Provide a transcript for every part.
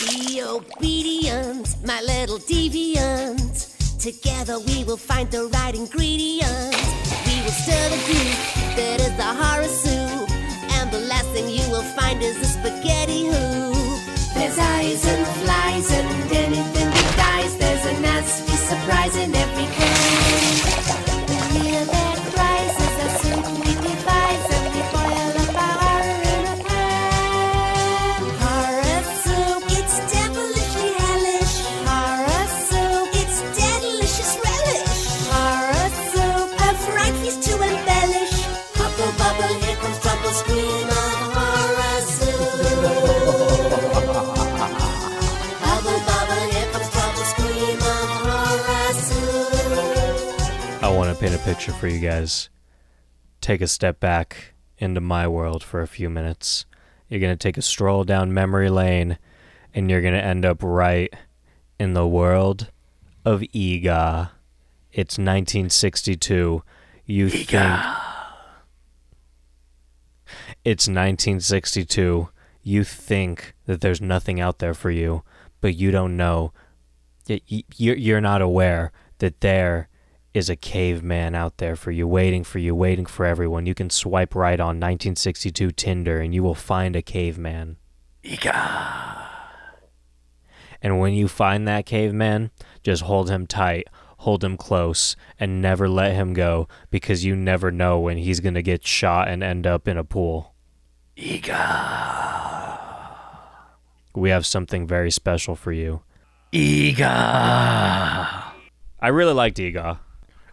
Be obedient, my little deviant. Together we will find the right ingredient. We will stir the goop that is the horror soup. And the last thing you will find is the spaghetti hoop. There's eyes and flies and anything that dies. There's a nasty surprise in every can. Picture for you guys. Take a step back into my world for a few minutes. You're going to take a stroll down memory lane, and you're going to end up right in the world of Eegah. It's 1962. You think. It's 1962. You think that there's nothing out there for you, but you don't know. Y- y- You're you're not aware that there is a caveman out there for you, waiting for you, waiting for everyone. You can swipe right on 1962 Tinder and you will find a caveman. Eegah. And when you find that caveman, just hold him tight, hold him close, and never let him go because you never know when he's going to get shot and end up in a pool. Eegah We have something very special for you. Eegah. I really liked Eegah.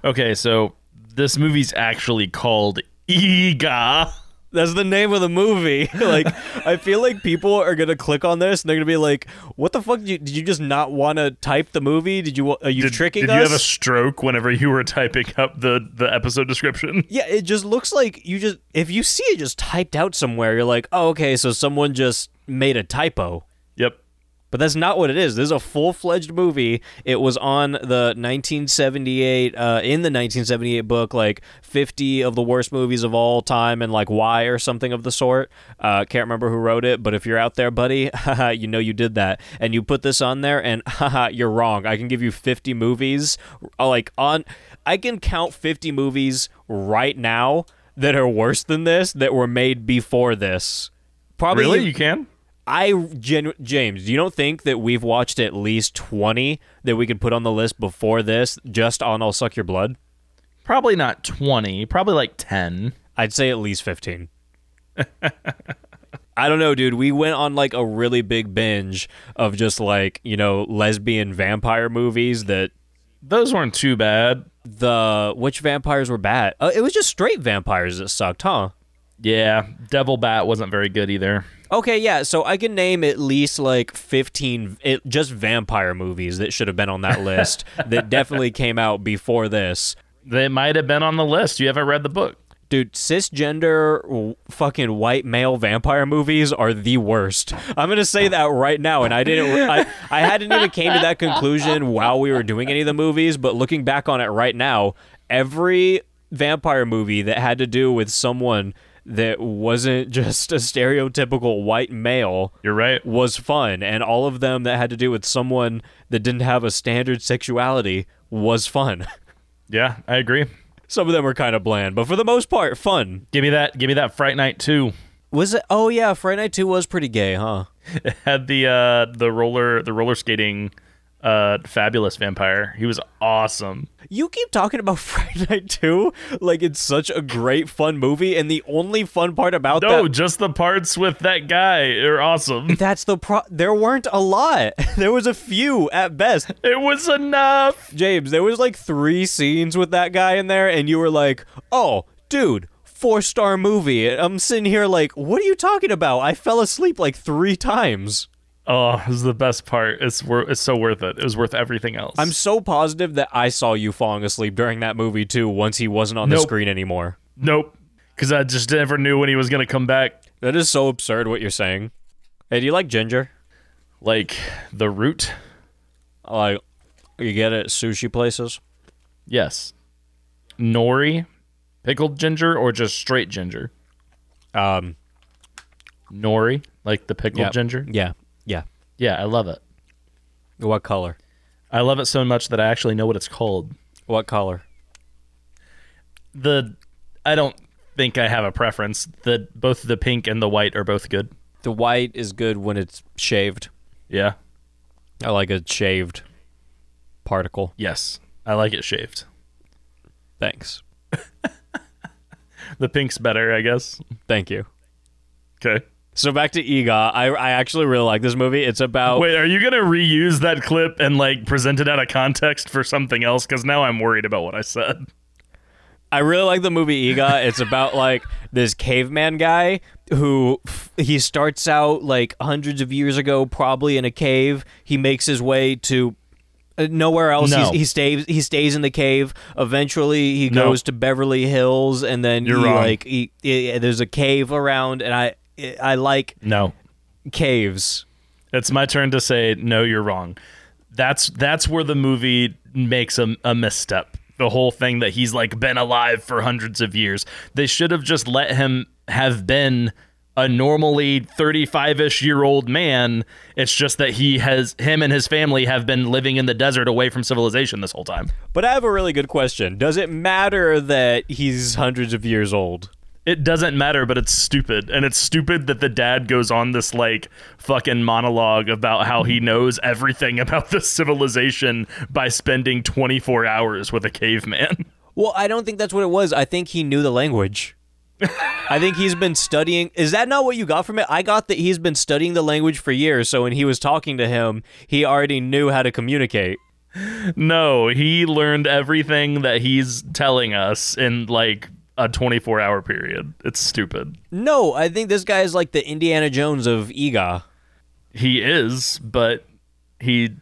Okay, so this movie's actually called Eegah. That's the name of the movie. like, I feel like people are gonna click on this and they're gonna be like, "What the fuck? Did you, did you just not want to type the movie? Did you? Are you Did, tricking did us?" you have a stroke whenever you were typing up the, the episode description? yeah, it just looks like you just if you see it just typed out somewhere, you're like, "Oh, okay, so someone just made a typo." But that's not what it is. This is a full fledged movie. It was on the 1978, uh, in the 1978 book, like 50 of the worst movies of all time, and like why or something of the sort. Uh, can't remember who wrote it, but if you're out there, buddy, you know you did that, and you put this on there, and you're wrong. I can give you 50 movies, uh, like on, I can count 50 movies right now that are worse than this that were made before this. Probably Really? You can? I genu- James, you don't think that we've watched at least 20 that we could put on the list before this just on I'll Suck Your Blood? Probably not 20, probably like 10. I'd say at least 15. I don't know, dude. We went on like a really big binge of just like, you know, lesbian vampire movies that Those weren't too bad. the which vampires were bad. Uh, it was just straight vampires that sucked, huh? Yeah, Devil Bat wasn't very good either. Okay, yeah. So I can name at least like 15 it, just vampire movies that should have been on that list that definitely came out before this. They might have been on the list. You haven't read the book. Dude, cisgender w- fucking white male vampire movies are the worst. I'm gonna say that right now, and I didn't. I, I hadn't even came to that conclusion while we were doing any of the movies, but looking back on it right now, every vampire movie that had to do with someone that wasn't just a stereotypical white male You're right. was fun, and all of them that had to do with someone that didn't have a standard sexuality was fun. Yeah, I agree. Some of them were kind of bland, but for the most part, fun. Give me that. Give me that Fright Night 2. Was it? Oh yeah, fright Night Two was pretty gay, huh? It had the uh the roller the roller skating uh fabulous vampire. He was awesome. You keep talking about Friday Night Two like it's such a great fun movie, and the only fun part about No, that. just the parts with that guy are awesome. That's the pro. There weren't a lot. There was a few at best. It was enough. James, there was like three scenes with that guy in there, and you were like, "Oh, dude, four star movie." I'm sitting here like, "What are you talking about?" I fell asleep like three times. Oh, this is the best part. It's wor- it's so worth it. It was worth everything else. I'm so positive that I saw you falling asleep during that movie too. Once he wasn't on the Nope. screen anymore. nope, because I just never knew when he was gonna come back. That is so absurd what you're saying. Hey, do you like ginger? Like the root. Like, you get it at sushi places? Yes. Nori, pickled ginger, or just straight ginger. Um, Nori, like the pickled yeah, ginger. Yeah, yeah. I love it. What color? I love it so much that I actually know what it's called. What color? The I don't think I have a preference. The both the pink and the white are both good. The white is good when it's shaved. Yeah. I like a shaved particle. Yes. I like it shaved. Thanks. The pink's better, I guess. Thank you. Okay. So back to Eegah. I I actually really like this movie. It's about Wait, are you gonna reuse that clip and like present it out of context for something else? Because now I'm worried about what I said. I really like the movie Eegah. It's about like this caveman guy who he starts out like hundreds of years ago, probably in a cave. He makes his way to uh, nowhere else. No. He's, he stays. He stays in the cave. Eventually, he No. goes to Beverly Hills, and then You're he wrong. like he, he- there's a cave around, and I I like No. caves. It's my turn to say no. You're wrong. That's that's where the movie makes a, a misstep. The whole thing that he's like been alive for hundreds of years. They should have just let him have been a normally 35ish year old man. It's just that he has him and his family have been living in the desert away from civilization this whole time. But I have a really good question. Does it matter that he's hundreds of years old? It doesn't matter, but it's stupid. And it's stupid that the dad goes on this like fucking monologue about how he knows everything about the civilization by spending 24 hours with a caveman. Well, I don't think that's what it was. I think he knew the language. I think he's been studying. Is that not what you got from it? I got that he's been studying the language for years. So when he was talking to him, he already knew how to communicate. No, he learned everything that he's telling us in like a 24 hour period. It's stupid. No, I think this guy is like the Indiana Jones of Eegah. He is, but he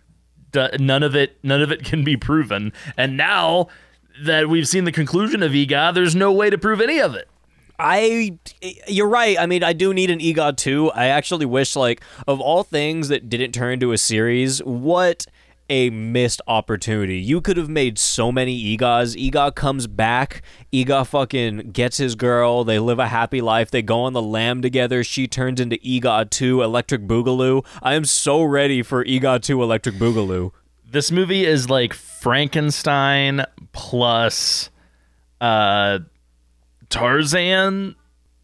none of it none of it can be proven. And now that we've seen the conclusion of Eegah, there's no way to prove any of it. I, you're right. I mean, I do need an Eegah too. I actually wish, like, of all things that didn't turn into a series, what a missed opportunity. You could have made so many Eegahs. Eegah comes back. Eegah fucking gets his girl. They live a happy life. They go on the lam together. She turns into Eegah 2 Electric Boogaloo. I am so ready for Eegah 2 Electric Boogaloo. This movie is like Frankenstein plus uh Tarzan.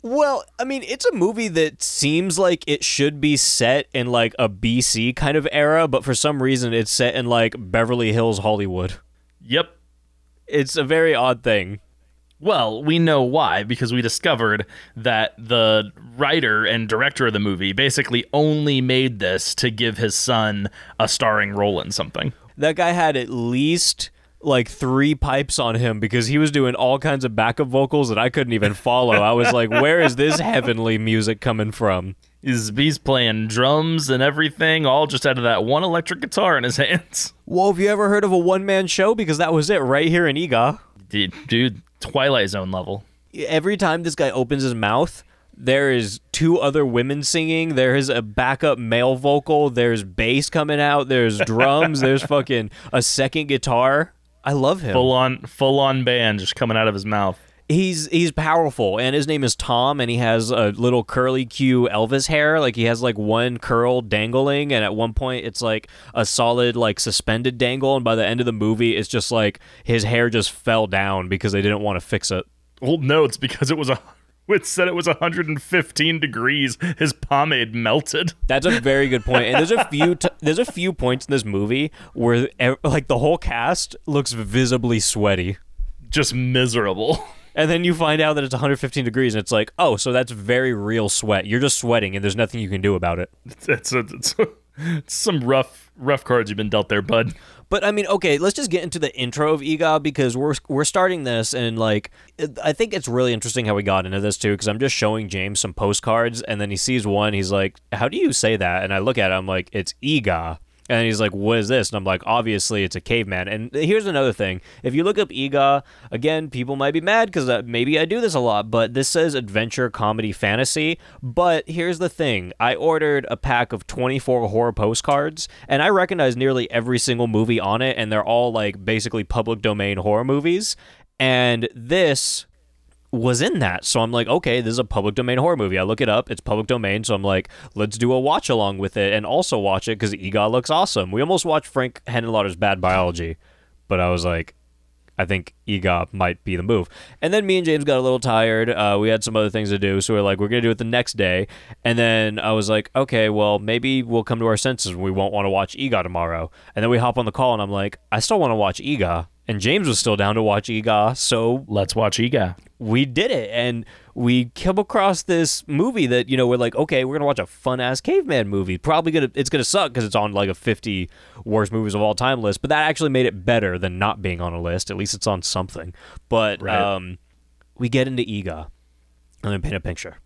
Well, I mean, it's a movie that seems like it should be set in like a BC kind of era, but for some reason it's set in like Beverly Hills, Hollywood. Yep. It's a very odd thing. Well, we know why because we discovered that the writer and director of the movie basically only made this to give his son a starring role in something. That guy had at least like three pipes on him because he was doing all kinds of backup vocals that I couldn't even follow. I was like, where is this heavenly music coming from? He's, he's playing drums and everything, all just out of that one electric guitar in his hands. Well, have you ever heard of a one man show? Because that was it right here in Eegah. Dude, dude, Twilight Zone level. every time this guy opens his mouth, there is two other women singing. There is a backup male vocal. There's bass coming out. There's drums. there's fucking a second guitar. I love him. Full on, full on band just coming out of his mouth. He's he's powerful, and his name is Tom, and he has a little curly Q Elvis hair. Like he has like one curl dangling, and at one point it's like a solid like suspended dangle, and by the end of the movie, it's just like his hair just fell down because they didn't want to fix it. Well, no, it's because it was a. It said it was 115 degrees. His pomade melted. That's a very good point. And there's a few t- there's a few points in this movie where like the whole cast looks visibly sweaty. Just miserable. And then you find out that it's 115 degrees and it's like, "Oh, so that's very real sweat. You're just sweating and there's nothing you can do about it." It's, it's, it's, it's some rough, rough cards you've been dealt there, bud. But I mean, okay, let's just get into the intro of Eegah because we're we're starting this and like I think it's really interesting how we got into this too because I'm just showing James some postcards and then he sees one he's like, "How do you say that?" And I look at it I'm like, "It's Eegah." And he's like, "What is this?" And I'm like, "Obviously, it's a caveman." And here's another thing: if you look up Eegah, again, people might be mad because uh, maybe I do this a lot, but this says adventure, comedy, fantasy. But here's the thing: I ordered a pack of 24 horror postcards, and I recognize nearly every single movie on it, and they're all like basically public domain horror movies. And this was in that. So I'm like, okay, this is a public domain horror movie. I look it up, it's public domain. So I'm like, let's do a watch along with it and also watch it because Eegah looks awesome. We almost watched Frank Henenlotter's Bad Biology, but I was like, I think Eegah might be the move. And then me and James got a little tired. Uh, we had some other things to do, so we are like, we're gonna do it the next day. And then I was like, okay, well maybe we'll come to our senses. And we won't want to watch Eegah tomorrow. And then we hop on the call, and I'm like, I still want to watch Eegah. And James was still down to watch Eegah, so Let's watch Eegah. we did it and we come across this movie that you know we're like okay we're gonna watch a fun ass caveman movie. Probably gonna it's gonna suck because it's on like a 50 worst movies of all time list but that actually made it better than not being on a list. At least it's on something. But Right. um we get into eegah i'm gonna paint a picture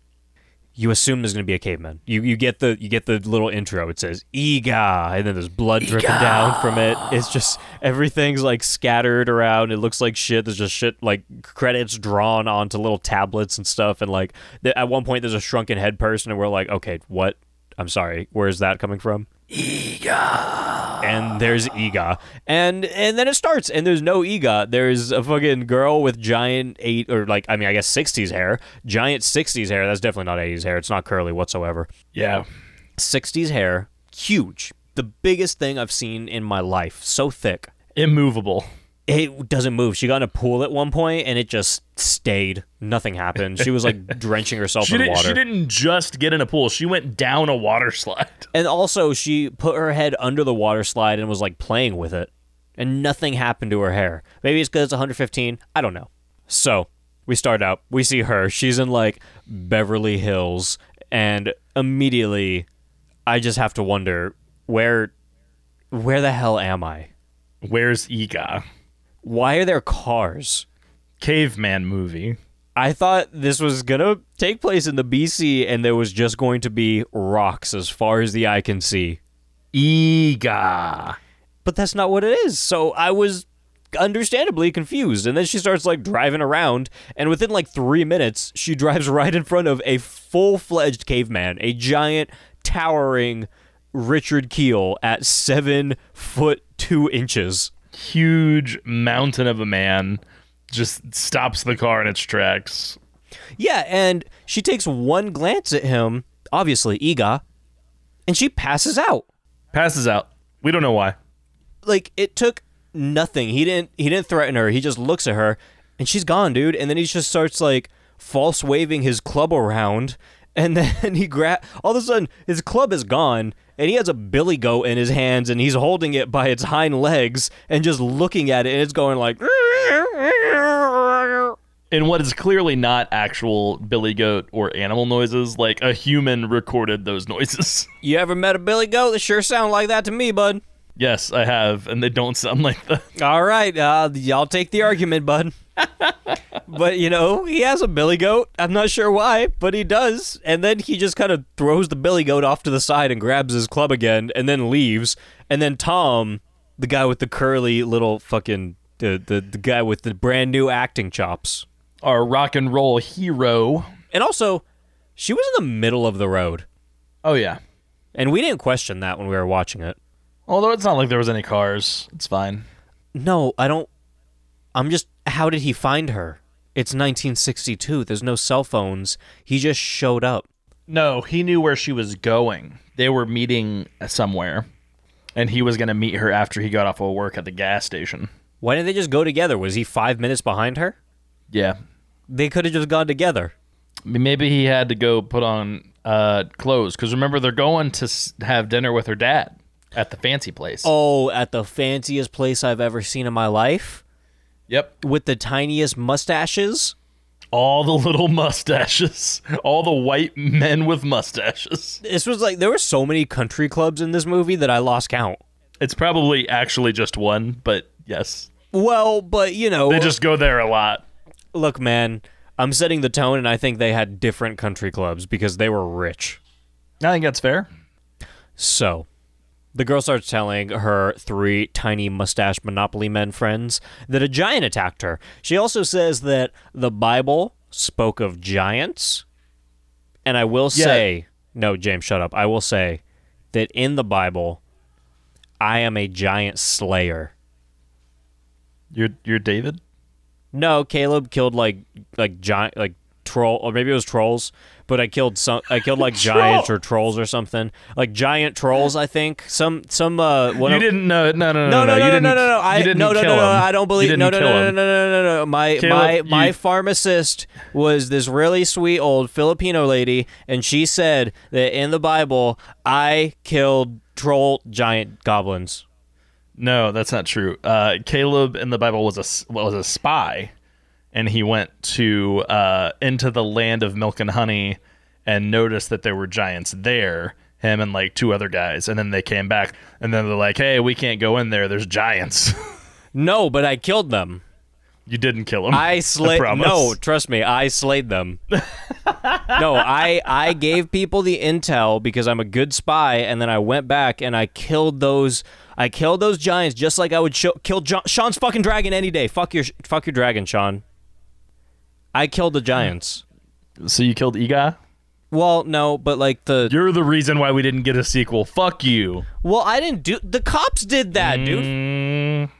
you assume there's going to be a caveman. You you get the you get the little intro. It says Eegah, and then there's blood dripping down from it. It's just everything's like scattered around. It looks like shit. There's just shit like credits drawn onto little tablets and stuff. And like th- at one point there's a shrunken head person, and we're like, okay, what? I'm sorry, where is that coming from? Eegah. And there's Eegah, and and then it starts, and there's no Eegah. There's a fucking girl with giant eight or like I mean I guess 60s hair, giant 60s hair. That's definitely not 80s hair. It's not curly whatsoever. Yeah. 60s hair, huge, the biggest thing I've seen in my life. So thick, Immovable. It doesn't move. She got in a pool at one point, and it just stayed. Nothing happened. She was like drenching herself She in water. she didn't just get in a pool. She went down a water slide. And also, she put her head under the water slide and was like playing with it, and nothing happened to her hair. Maybe it's because it's 115. I don't know. So we start out. We see her. She's in like Beverly Hills, and immediately, I just have to wonder where, where the hell am I? Where's Eegah? Why are there cars? Caveman movie. I thought this was gonna take place in the BC, and there was just going to be rocks as far as the eye can see. Eegah. but that's not what it is. So I was understandably confused. And then she starts like driving around, and within like three minutes, she drives right in front of a full fledged caveman, a giant, towering Richard Kiel at seven foot two inches. Huge mountain of a man just stops the car in its tracks. Yeah, and she takes one glance at him, obviously, Eegah, and she passes out. Passes out. We don't know why. like it took nothing. He didn't he didn't threaten her. He just looks at her and she's gone, dude. And then he just starts like false waving his club around and then he grab all of a sudden his club is gone and he has a billy goat in his hands and he's holding it by its hind legs and just looking at it and it's going like In what is clearly not actual billy goat or animal noises, like a human recorded those noises. You ever met a billy goat? that sure sound like that to me, bud. Yes, I have, and they don't sound like that. All right, uh, y'all take the argument, bud. but you know, he has a billy goat. I'm not sure why, but he does. And then he just kind of throws the billy goat off to the side and grabs his club again, and then leaves. And then Tom, the guy with the curly little fucking the the, the guy with the brand new acting chops, Our rock and roll hero. and also, she was in the middle of the road, Oh, yeah. and we didn't question that when we were watching it. Although it's not like there was any cars. It's fine. No, I don't. I'm just. How did he find her? It's 1962. There's no cell phones. He just showed up. No, he knew where she was going. They were meeting somewhere, and he was going to meet her after he got off of work at the gas station. Why didn't they just go together? Was he five minutes behind her? Yeah. They could have just gone together. Maybe he had to go put on uh, clothes because remember they're going to have dinner with her dad at the fancy place. Oh, at the fanciest place I've ever seen in my life, yep. with the tiniest mustaches. All the little mustaches, all the white men with mustaches. This was like there were so many country clubs in this movie that I lost count. It's probably actually just one, but yes, Well, but you know, they just go there a lot. look, man. I'm setting the tone, and I think they had different country clubs because they were rich. I think that's fair. So, the girl starts telling her three tiny mustache Monopoly men friends that a giant attacked her. She also says that the Bible spoke of giants. And I will Yeah. say, no, James, shut up. I will say that in the Bible, I am a giant slayer. You're you're David. No, Caleb killed like like giant like troll or maybe it was trolls, but I killed some I killed like giants or trolls or something. Like giant trolls, I think. Some some uh one You didn't know. No, no, no, no, no, no, no, no, no, no. I no, no, no, no. I don't believe. No, no, no, no, no, no, no, no, no. My my my pharmacist was this really sweet old Filipino lady, and she said that in the Bible I killed troll giant goblins. No, that's not true. Uh, Caleb in the Bible was a was a spy, and he went to uh, into the land of milk and honey, and noticed that there were giants there. Him and like two other guys, and then they came back, and then they're like, "Hey, we can't go in there. There's giants." No, but I killed them. you didn't kill them. I slayed. no, trust me, I slayed them. no, I I gave people the intel because I'm a good spy, and then I went back and I killed those. I killed those giants just like I would show, kill John, Sean's fucking dragon any day. Fuck your fuck your dragon, Sean. I killed the giants. So you killed Eegah. Well, no, but like the You're the reason why we didn't get a sequel. Fuck you. well, I didn't do. The cops did that, dude. Mm,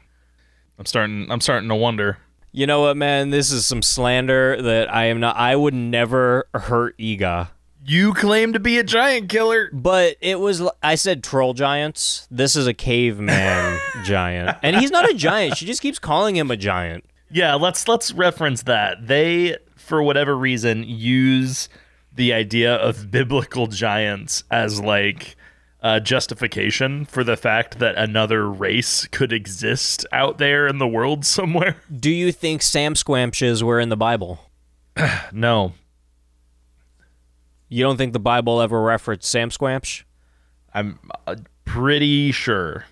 I'm starting. I'm starting to wonder. You know what, man? This is some slander that I am not. I would never hurt Eegah. You claim to be a giant killer. But it was I said troll giants. This is a caveman giant. And he's not a giant. She just keeps calling him a giant. Yeah, let's let's reference that. They, for whatever reason, use the idea of biblical giants as like uh, justification for the fact that another race could exist out there in the world somewhere. Do you think Sam Squamches were in the Bible? No, You don't think the Bible ever referenced Sam Squamch? I'm uh, pretty sure.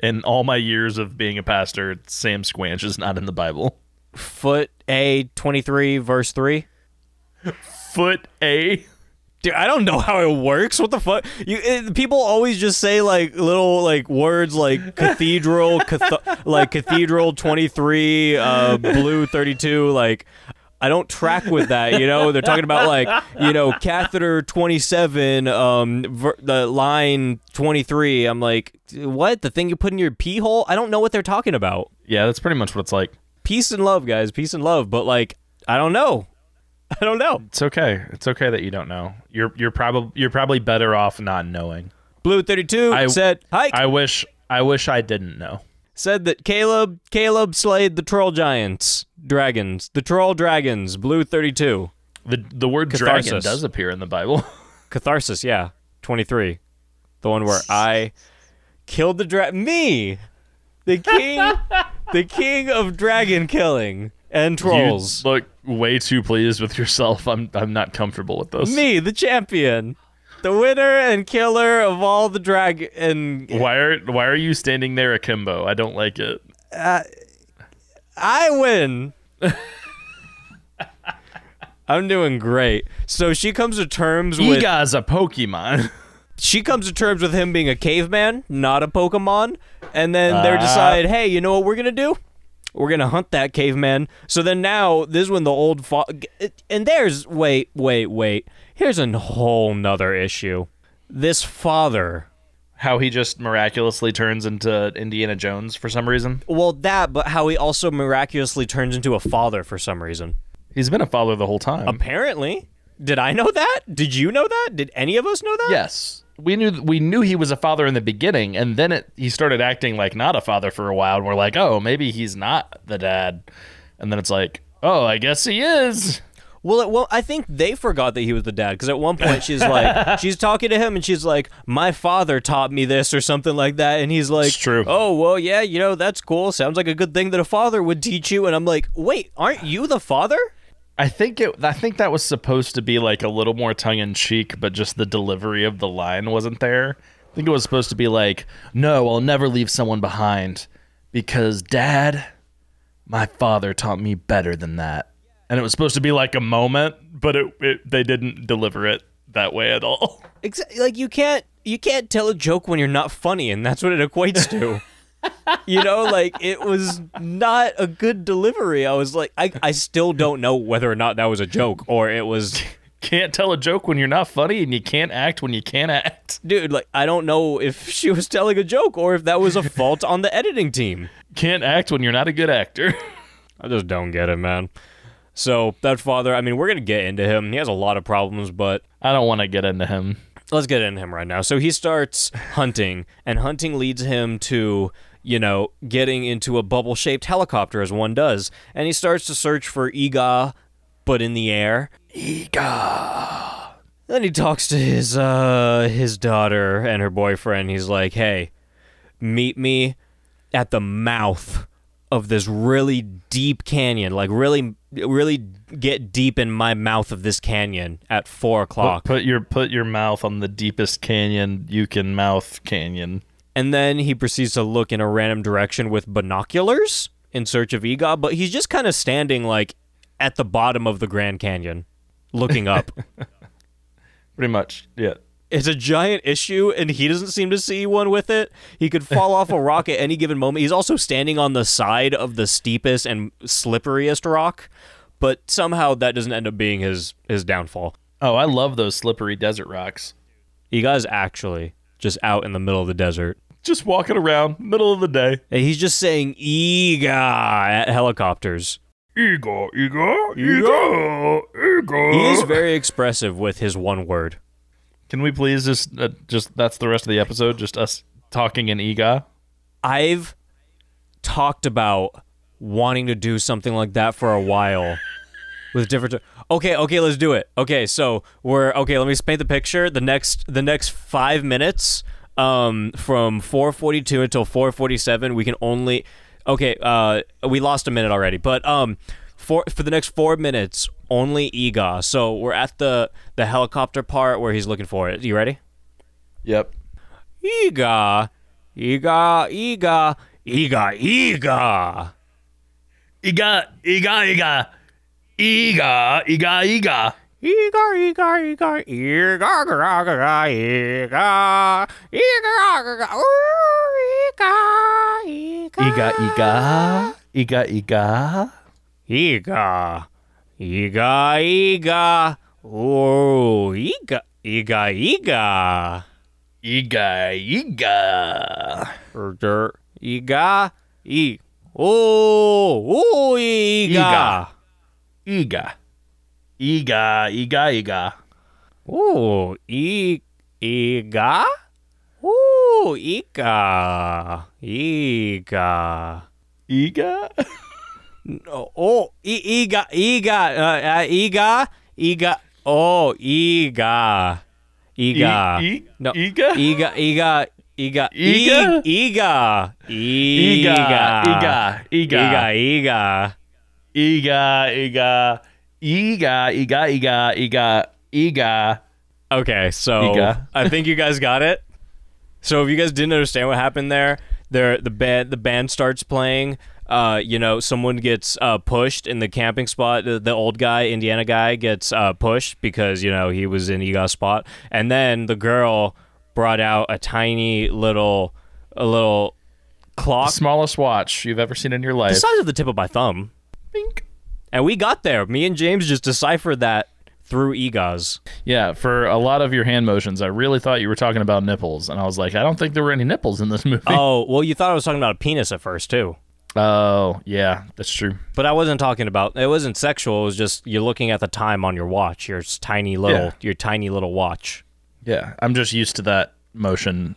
In all my years of being a pastor, Sam Squanch is not in the Bible. Foot A twenty three verse three. Foot A. Dude, I don't know how it works. What the fuck? You it, people always just say like little like words like cathedral, cath- like cathedral twenty three, uh, blue thirty two. Like I don't track with that. You know, they're talking about like you know catheter twenty seven, um, ver- the line twenty three. I'm like, what? The thing you put in your pee hole? I don't know what they're talking about. Yeah, that's pretty much what it's like. Peace and love, guys. Peace and love. But like, I don't know. I don't know. It's okay. It's okay that you don't know. You're you're probably you're probably better off not knowing. Blue thirty two said, "Hike." I wish I wish I didn't know. Said that Caleb Caleb slayed the troll giants, dragons, the troll dragons, blue 32. The the word dragon does appear in the Bible. Catharsis, yeah, 23. The one where I killed the dra me, the king, the king of dragon killing and trolls. You look way too pleased with yourself. I'm I'm not comfortable with this. me, the champion, the winner and killer of all the dragon and Why are why are you standing there akimbo? I don't like it. I win. I'm doing great. So she comes to terms with Eegah's a Pokemon. she comes to terms with him being a caveman, not a Pokemon, and then they Ah. decide, hey, you know what we're gonna do? We're gonna hunt that caveman. So then now this is when the old fa- and there's wait, wait, wait. Here's a whole nother issue. This father. How he just miraculously turns into Indiana Jones for some reason. Well, that, but how he also miraculously turns into a father for some reason. He's been a father the whole time. Apparently. Did I know that? Did you know that? Did any of us know that? yes. We knew we knew he was a father in the beginning, and then it, he started acting like not a father for a while. And we're like, oh, maybe he's not the dad. And then it's like, oh, I guess he is. Well, it, well, I think they forgot that he was the dad because at one point she's like, she's talking to him and she's like, "My father taught me this" or something like that, and he's like, It's true. Oh, well, yeah, you know, that's cool. Sounds like a good thing that a father would teach you." And I'm like, "Wait, aren't you the father?" I think it. I think that was supposed to be like a little more tongue in cheek, but just the delivery of the line wasn't there. I think it was supposed to be like, "No, I'll never leave someone behind because Dad, my father taught me better than that." And it was supposed to be like a moment, but it, it they didn't deliver it that way at all. Exa- like you can't you can't tell a joke when you're not funny, and that's what it equates to. you know, like it was not a good delivery. I was like, I, I still don't know whether or not that was a joke or it was Can't tell a joke when you're not funny, and you can't act when you can't act. dude, like I don't know if she was telling a joke or if that was a fault on the editing team. Can't act when you're not a good actor. I just don't get it, man. So that father, I mean, we're gonna get into him. He has a lot of problems, but I don't want to get into him. let's get into him right now. So he starts hunting, and hunting leads him to, you know, getting into a bubble shaped helicopter as one does. And he starts to search for Eegah, but in the air. Eegah. Then he talks to his uh his daughter and her boyfriend. He's like, "Hey, meet me at the mouth of this really deep canyon. Like really, really get deep in my mouth of this canyon at four o'clock." Put, put your put your mouth on the deepest canyon you can mouth canyon. And then he proceeds to look in a random direction with binoculars in search of Eegah, but he's just kind of standing like at the bottom of the Grand Canyon, looking up. Pretty much, yeah. It's a giant issue, and he doesn't seem to see one with it. He could fall off a rock at any given moment. He's also standing on the side of the steepest and slipperiest rock, but somehow that doesn't end up being his his downfall. Oh, I love those slippery desert rocks. Eegah's actually just out in the middle of the desert. Just walking around, middle of the day. And he's just saying Eegah at helicopters. Ego, ego, ego, ego. He is very expressive with his one word. Can we please just uh, just that's the rest of the episode, just us talking in eegah? I've talked about wanting to do something like that for a while with different Okay, okay, let's do it. Okay, so we're okay, let me paint the picture. The next the next 5 minutes um from 4:42 until 4:47 we can only Okay, uh we lost a minute already, but um for for the next 4 minutes only Ega. So we're at the the helicopter part where he's looking for it. You ready? Yep. Ega, Ega, Ega, Ega, Ega. Ega, ega, ega, ega, ega, ega. Ega, ega, ega, ega, ega, ega, ega, ega, ega, Ega, ega, ega, ega. Ega, Iga Iga. Oh, Iga Iga Iga. Iga Iga. Or dirt. Iga E. Oh, oh, Iga. Iga. Iga. Iga Iga. Oh, e, Iga. Oh, Iga. Iga. Iga. Oh, oh, Ega, Ega, uh, uh, Ega, Ega, oh, Ega, Ega, E- e- no, Ega? Ega, Ega, Ega, Ega? Ega, Ega, Ega, Ega, ega, Ega, ega, ega, ega, ega, ega, ega, ega. Okay, so Ega. I think you guys got it. So if you guys didn't understand what happened there, there the band the band starts playing. Uh, you know, someone gets uh, pushed in the camping spot. The, the old guy, Indiana guy, gets uh, pushed because you know he was in Ego's spot, and then the girl brought out a tiny little, a little clock Smallest watch you've ever seen in your life, the size of the tip of my thumb, Bink. and we got there. Me and James just deciphered that through egos. Yeah, for a lot of your hand motions, I really thought you were talking about nipples, and I was like, I don't think there were any nipples in this movie. Oh, well, you thought I was talking about a penis at first too. Oh, yeah, that's true. But I wasn't talking about it wasn't sexual, it was just you're looking at the time on your watch, your tiny little Yeah. your tiny little watch. Yeah, I'm just used to that motion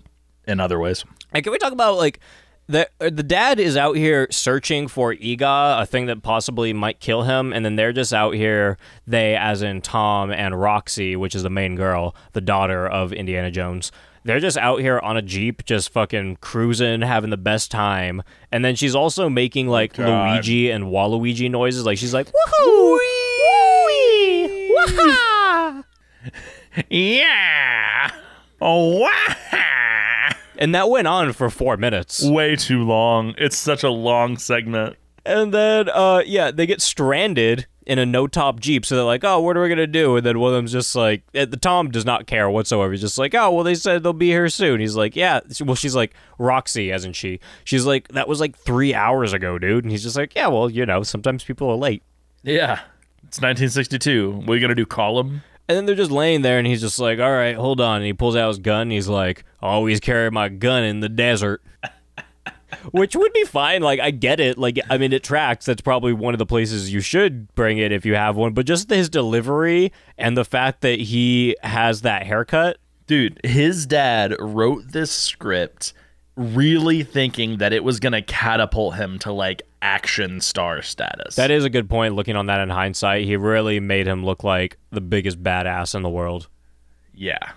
in other ways. And can we talk about like the uh, the dad is out here searching for Eegah, a thing that possibly might kill him, and then they're just out here, they as in Tom and Roxy, which is the main girl, the daughter of Indiana Jones. They're just out here on a Jeep, just fucking cruising, having the best time. And then she's also making like God. Luigi and Waluigi noises. Like she's like, woohoo! Woo-wee! Waha! Yeah. Oh, wow. And that went on for four minutes. Way too long. It's such a long segment. And then, uh, yeah, they get stranded in a no-top jeep. So they're like, "Oh, what are we gonna do?" And then one of them's just like, eh, "The Tom does not care whatsoever. He's just like, oh, well, they said they'll be here soon." He's like, "Yeah." Well, she's like, Roxy, as in she. She's like, "That was like three hours ago, dude." And he's just like, "Yeah, well, you know, sometimes people are late." Yeah. It's 1962. What are you going to do? Call him? And then they're just laying there, and he's just like, "All right, hold on." And he pulls out his gun. And he's like, "Always carry my gun in the desert." which would be fine. Like I get it. Like I mean, it tracks. That's probably one of the places you should bring it if you have one. But just his delivery and the fact that he has that haircut. Dude, his dad wrote this script really thinking that it was going to catapult him to like action star status. That is a good point. Looking on that in hindsight, he really made him look like the biggest badass in the world. yeah.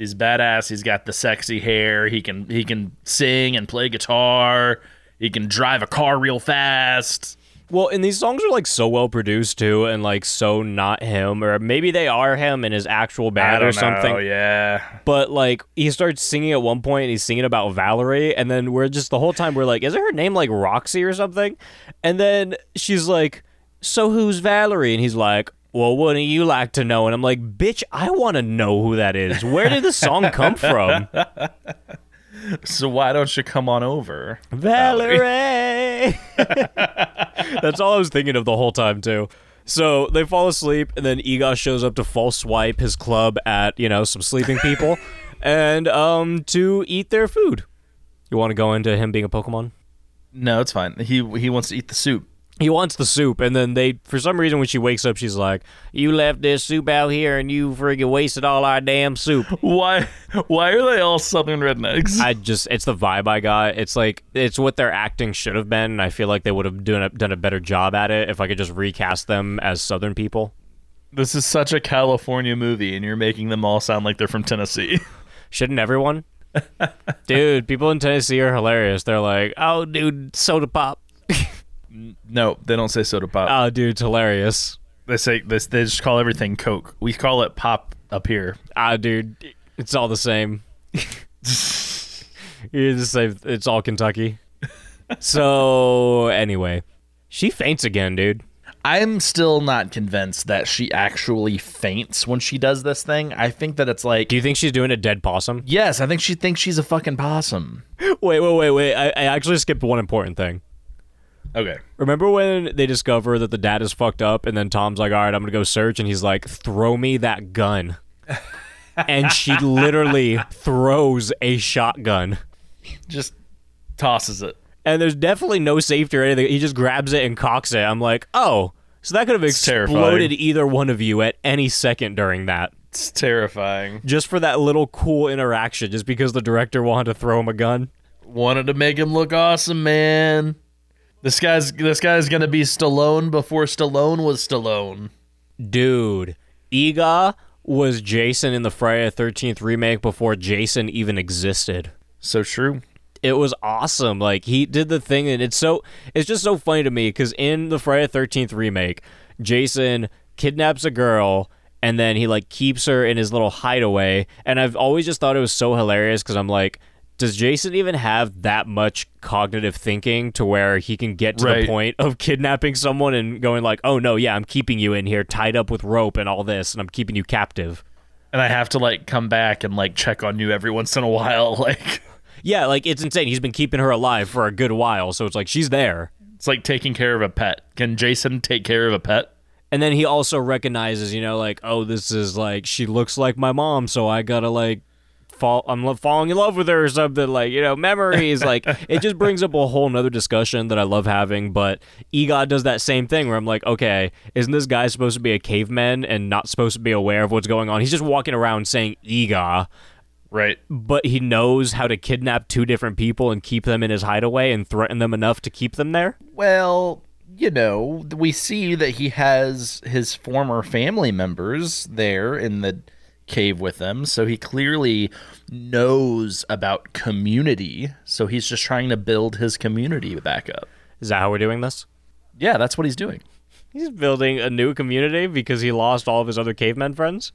He's badass. He's got the sexy hair. He can he can sing and play guitar. He can drive a car real fast. Well, and these songs are like so well produced too, and like so not him, or maybe they are him in his actual band or something. know, yeah. But like he starts singing at one point, and he's singing about Valerie, and then we're just the whole time we're like, is her name like Roxy or something? And then she's like, so who's Valerie? And he's like. Well, wouldn't you like to know? And I'm like, bitch, I want to know who that is. Where did the song come from? So why don't you come on over? Valerie. That's all I was thinking of the whole time too. So they fall asleep, and then Egos shows up to false swipe his club at you know some sleeping people, and um to eat their food. You want to go into him being a Pokemon? No, it's fine. He he wants to eat the soup. He wants the soup, and then they, for some reason, when she wakes up, she's like, "You left this soup out here, and you friggin' wasted all our damn soup." Why why are they all southern rednecks? I just it's the vibe I got. It's like it's what their acting should have been. And I feel like they would have done a, done a better job at it if I could just recast them as Southern people. this is such a California movie and you're making them all sound like they're from Tennessee. Shouldn't everyone? dude, people in Tennessee are hilarious. They're like, "Oh, dude, soda pop." No, they don't say soda pop. Oh, dude, it's hilarious. they say this they just call everything Coke. We call it pop up here. Ah, dude, it's all the same. You're the same. It's all Kentucky. So anyway, she faints again, dude. I'm still not convinced that she actually faints when she does this thing. I think that it's like Do you think she's doing a dead possum? Yes, I think she thinks she's a fucking possum. Wait, wait, wait, wait. I, I actually skipped one important thing. Okay. Remember when they discover that the dad is fucked up, and then Tom's like, "All right, I'm gonna go search," and he's like, "Throw me that gun," and she literally throws a shotgun, Just tosses it. and there's definitely no safety or anything. He just grabs it and cocks it. I'm like, oh, so that could have It's terrifying. exploded either one of you at any second during that, It's terrifying. just for that little cool interaction, just because the director wanted to throw him a gun. Wanted to make him look awesome, man. This guy's this guy's gonna be Stallone before Stallone was Stallone. Dude, Eegah was Jason in the Friday the Thirteenth remake before Jason even existed. So true. it was awesome. Like he did the thing, and it's so it's just so funny to me because in the Friday the Thirteenth remake, Jason kidnaps a girl and then he like keeps her in his little hideaway. And I've always just thought it was so hilarious because I'm like. Does Jason even have that much cognitive thinking to where he can get to Right. the point of kidnapping someone and going like, "Oh no, yeah, I'm keeping you in here tied up with rope and all this and I'm keeping you captive." And I have to like come back and like check on you every once in a while. Like Yeah, like it's insane. He's been keeping her alive for a good while, so it's like she's there. it's like taking care of a pet. Can Jason take care of a pet? And then he also recognizes, you know, like, oh, this is like she looks like my mom, so I gotta like fall. I'm falling in love with her or something. Like, you know, memories. like, it just brings up a whole nother discussion that I love having. But Egod does that same thing where I'm like, okay, isn't this guy supposed to be a caveman and not supposed to be aware of what's going on? He's just walking around saying Eegah, Right. but he knows how to kidnap two different people and keep them in his hideaway and threaten them enough to keep them there. Well, you know, we see that he has his former family members there in the cave with them. so he clearly knows about community. So he's just trying to build his community back up. Is that how we're doing this? Yeah, that's what he's doing. He's building a new community because he lost all of his other cavemen friends.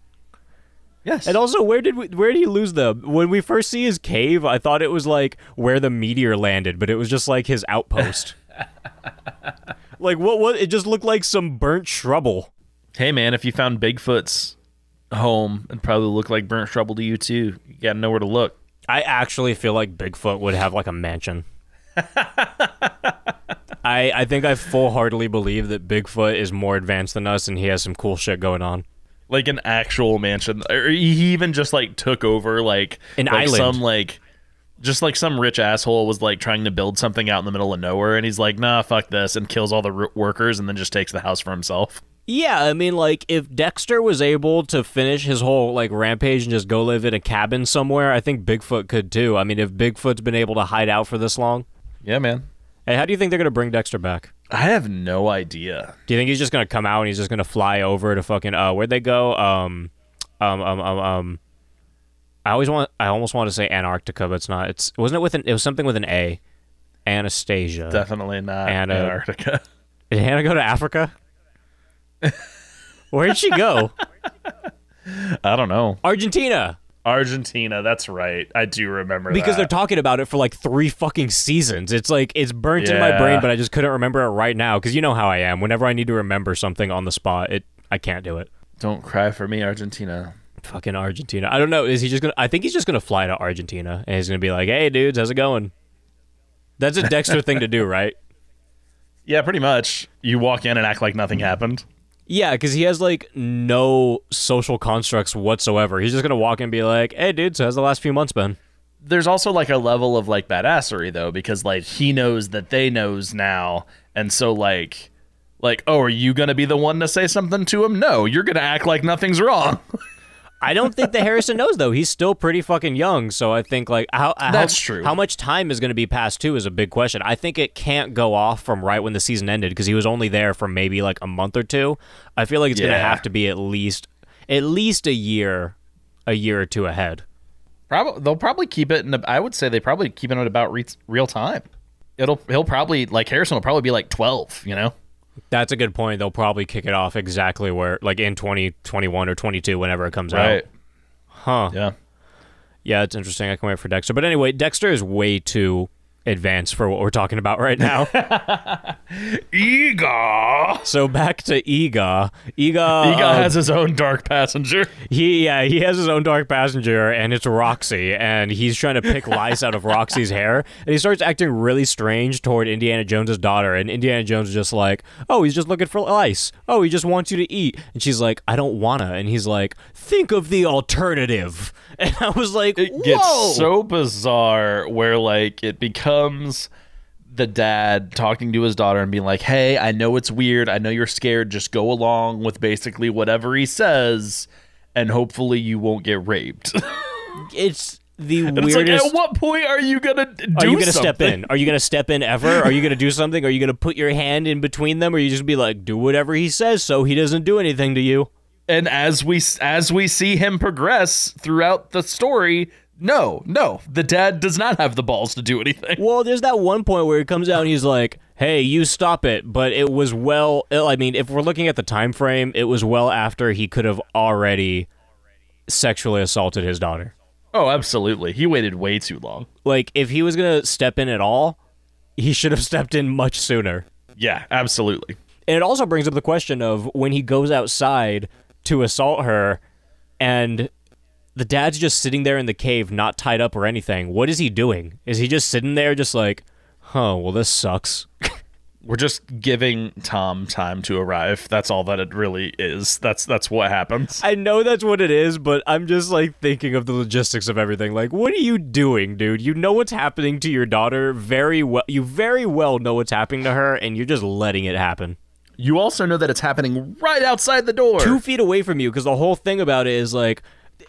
Yes. And also, where did we, where did he lose them? When we first see his cave, I thought it was like where the meteor landed, but it was just like his outpost. like what? What? It just looked like some burnt shrubble. hey man, if you found Bigfoot's home, it'd probably look like burnt trouble to you too. You know where to look. I actually feel like Bigfoot would have like a mansion. I I think I full heartedly believe that Bigfoot is more advanced than us and he has some cool shit going on. Like an actual mansion. Or he even just like took over like An like island. some like Just like some rich asshole was like trying to build something out in the middle of nowhere, and he's like, "Nah, fuck this," and kills all the r- workers, and then just takes the house for himself. Yeah, I mean, like if Dexter was able to finish his whole like rampage and just go live in a cabin somewhere, I think Bigfoot could too. I mean, if Bigfoot's been able to hide out for this long, Yeah, man. hey, how do you think they're gonna bring Dexter back? I have no idea. Do you think he's just gonna come out and he's just gonna fly over to fucking uh where'd they go? Um, um, um, um, um. I always want. I almost want to say Antarctica, but it's not. It's wasn't it with an. It was something with an A. Anastasia. Definitely not uh, Antarctica. Did Hannah go to Africa? Where did she go? I don't know. Argentina. Argentina. That's right. I do remember Because they're talking about it for like three fucking seasons. It's like it's burnt in my brain, but I just couldn't remember it right now. Because you know how I am. Whenever I need to remember something on the spot, it I can't do it. Don't cry for me, Argentina. Fucking Argentina. I don't know. Is he just gonna? I think he's just gonna fly to Argentina and he's gonna be like, "Hey, dudes, how's it going?" That's a Dexter thing to do, right? Yeah, pretty much. You walk in and act like nothing happened. Yeah, because he has like no social constructs whatsoever. He's just gonna walk in and be like, "Hey, dude, so how's the last few months been?" There's also like a level of like badassery though, because like he knows that they knows now, and so like, like, oh, are you gonna be the one to say something to him? No, you're gonna act like nothing's wrong. I don't think that Harrison knows though. He's still pretty fucking young, so I think like how how- That's true. How much time is going to be passed too is a big question. I think it can't go off from right when the season ended because he was only there for maybe like a month or two. I feel like it's going to have to be at least at least a year, a year or two ahead. Probably they'll probably keep it in. A, I would say they probably keep it at about re- real time. It'll he'll probably like Harrison will probably be like twelve. You know. That's a good point. They'll probably kick it off exactly where like in 2021 or 22 whenever it comes out. Huh. Yeah. Yeah, it's interesting. I can wait for Dexter. But anyway, Dexter is way too advanced for what we're talking about right now. Eegah. so back to Eegah. Eegah, Eegah uh, has his own dark passenger. he yeah he has his own dark passenger and it's Roxy and he's trying to pick lice out of Roxy's hair and he starts acting really strange toward Indiana Jones's daughter and Indiana Jones is just like oh he's just looking for lice oh he just wants you to eat and she's like I don't wanna and he's like think of the alternative and I was like It gets so bizarre where like it becomes the dad talking to his daughter and being like, "Hey, I know it's weird. I know you're scared. Just go along with basically whatever he says, and hopefully you won't get raped." it's the And it's like, weirdest at what point are you gonna do Are you gonna step in? Are you gonna step in ever? Are you gonna do something? Are you gonna put your hand in between them? Or you just be like, do whatever he says, so he doesn't do anything to you? And as we as we see him progress throughout the story, no, no, the dad does not have the balls to do anything. Well, there's that one point where he comes out and he's like, "Hey, you stop it!" But it was well. I mean, if we're looking at the time frame, it was well after he could have already sexually assaulted his daughter. Oh, absolutely. He waited way too long. Like, if he was gonna step in at all, he should have stepped in much sooner. Yeah, absolutely. And it also brings up the question of when he goes outside to assault her and the dad's just sitting there in the cave, not tied up or anything. What is he doing? Is he just sitting there, just like, huh, well, this sucks? We're just giving Tom time to arrive. That's all that it really is. That's that's what happens. I know that's what it is, but I'm just like thinking of the logistics of everything. Like, what are you doing, dude? You know what's happening to your daughter very well. You very well know what's happening to her, and you're just letting it happen. You also know that it's happening right outside the door. two feet away from you because the whole thing about it is like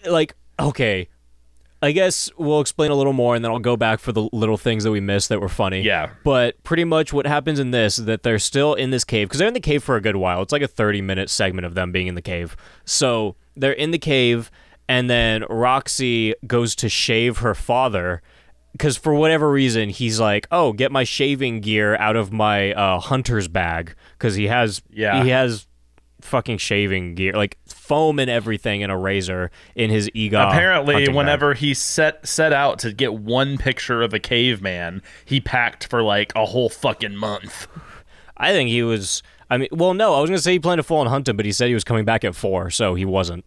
like okay i guess we'll explain a little more and then i'll go back for the little things that we missed that were funny Yeah. but pretty much what happens in this is that they're still in this cave because they're in the cave for a good while it's like a 30 minute segment of them being in the cave so they're in the cave and then roxy goes to shave her father because for whatever reason he's like oh get my shaving gear out of my uh, hunter's bag because he has Yeah. he has fucking shaving gear like foam and everything and a razor in his ego Apparently, whenever he set set out to get one picture of a caveman, he packed for like a whole fucking month. i think he was i mean well no i was gonna say he planned to fall and hunt him but he said he was coming back at four so he wasn't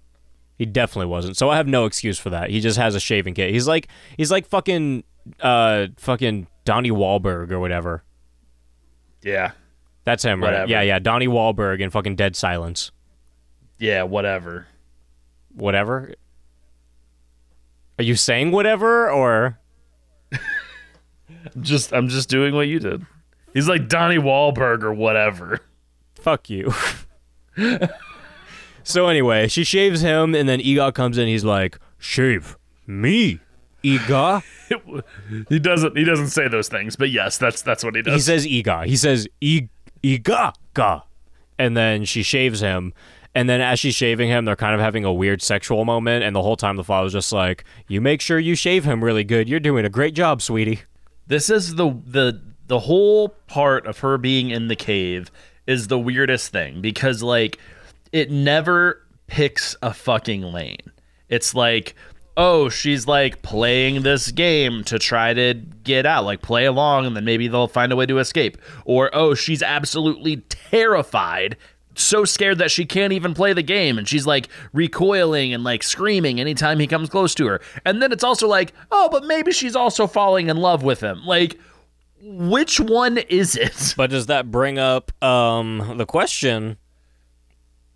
he definitely wasn't so i have no excuse for that he just has a shaving kit he's like he's like fucking uh fucking donnie Wahlberg or whatever Yeah. that's him right Whatever. yeah yeah donnie Wahlberg in fucking dead silence Yeah, whatever. whatever are you saying whatever or Just I'm just doing what you did. He's like Donnie Wahlberg or whatever. Fuck you. so anyway, she shaves him, and then Eegah comes in. He's like, "Shave me, Eegah." he doesn't he doesn't say those things, but yes, that's that's what he does. He says Eegah. He says e Egot, ga, and then she shaves him. And then as she's shaving him, they're kind of having a weird sexual moment. And the whole time, the father's just like, "You make sure you shave him really good. You're doing a great job, sweetie." This is the the the whole part of her being in the cave is the weirdest thing because like it never picks a fucking lane. It's like oh, she's like playing this game to try to get out, like play along and then maybe they'll find a way to escape. Or oh, she's absolutely terrified so scared that she can't even play the game and she's like recoiling and like screaming anytime he comes close to her. And then it's also like, oh, but maybe she's also falling in love with him. Like which one is it? But does that bring up um, the question?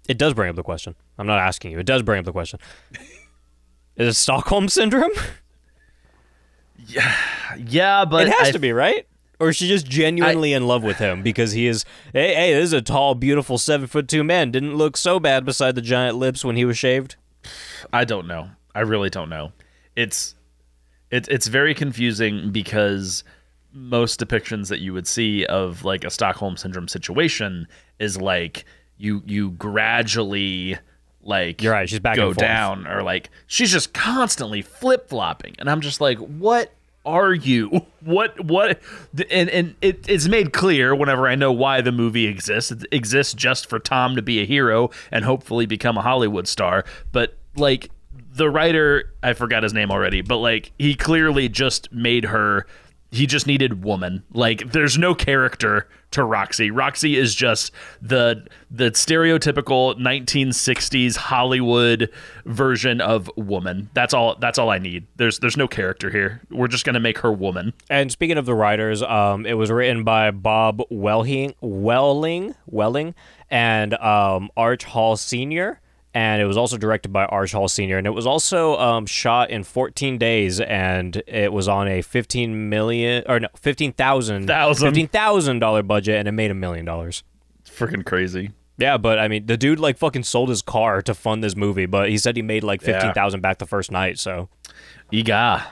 It does bring up the question. I'm not asking you. It does bring up the question. is it Stockholm syndrome? Yeah, yeah, but it has I- to be, right? Or is she just genuinely in love with him because he is? Hey, hey, this is a tall, beautiful, seven foot two man. Didn't look so bad beside the giant lips when he was shaved. I don't know. I really don't know. It's it's it's very confusing because most depictions that you would see of like a Stockholm syndrome situation is like you you gradually like You're right, she's back go and forth. down or like she's just constantly flip flopping and I'm just like what are you? What what and and it, it's made clear whenever I know why the movie exists. It exists just for Tom to be a hero and hopefully become a Hollywood star. But like the writer I forgot his name already but like he clearly just made her he just needed woman. Like there's no character to Roxy. Roxy is just the the stereotypical 1960s Hollywood version of woman. That's all that's all I need. There's there's no character here. We're just going to make her woman. And speaking of the writers, um, it was written by Bob Wehling, Wehling, Wehling, and um, Arch Hall Senior. And it was also directed by Arch Hall Senior, and it was also um, shot in 14 days, and it was on a 15 million or no 15,000 Thousand. 15,000 dollar budget, and it made a million dollars. Freaking crazy. Yeah, but I mean, the dude like fucking sold his car to fund this movie, but he said he made like Yeah. 15,000 back the first night, so Eegah.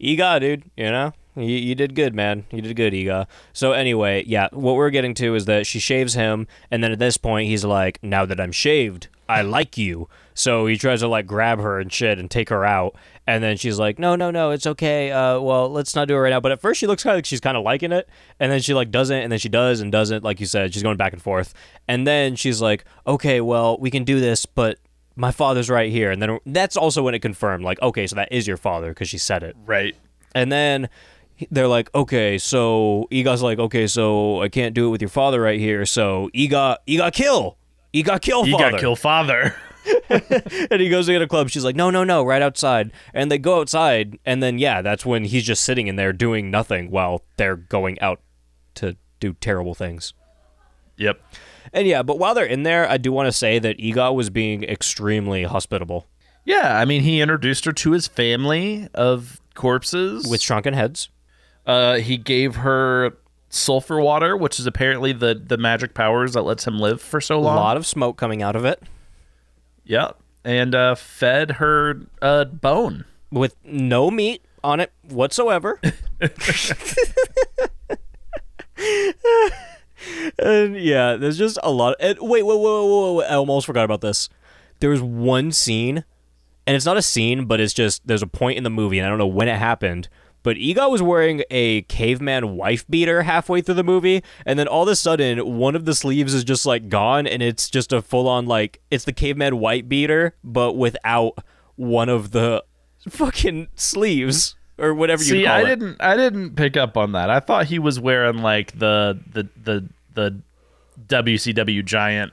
Eegah, dude, you know? You, you did good, man. You did good, Eegah. So anyway, yeah, what we're getting to is that she shaves him, and then at this point, he's like, "Now that I'm shaved, I like you." So he tries to like grab her and shit and take her out, and then she's like, "No, no, no, it's okay. Uh, well, let's not do it right now." But at first, she looks kind of like she's kind of liking it, and then she like doesn't, and then she does and doesn't. Like you said, she's going back and forth, and then she's like, "Okay, well, we can do this, but." My father's right here, and then that's also when it confirmed, like, okay, so that is your father because she said it. Right. And then they're like, okay, so Eegah's like, okay, so I can't do it with your father right here. So Eegah, Eegah kill, Eegah kill He father. got kill father. and he goes to get a club. She's like, no, no, no, right outside. And they go outside, and then yeah, that's when he's just sitting in there doing nothing while they're going out to do terrible things. yep. And yeah, but while they're in there, I do want to say that Eegah was being extremely hospitable Yeah, I mean he introduced her to his family of corpses with shrunken heads. Uh, he gave her sulfur water, which is apparently the the magic powers that lets him live for so long. A lot of smoke coming out of it. Yeah, and uh, fed her uh, bone. with no meat on it whatsoever. and yeah, there's just a lot. and wait, wait, wait, wait, wait, wait, I almost forgot about this. There was one scene, and it's not a scene, but it's just there's a point in the movie, and I don't know when it happened. But Eegah was wearing a caveman wife beater halfway through the movie, and then all of a sudden, one of the sleeves is just like gone, and it's just a full on like it's the caveman white beater, but without one of the fucking sleeves or whatever you See, I it. didn't I didn't pick up on that. I thought he was wearing like the the the the WCW giant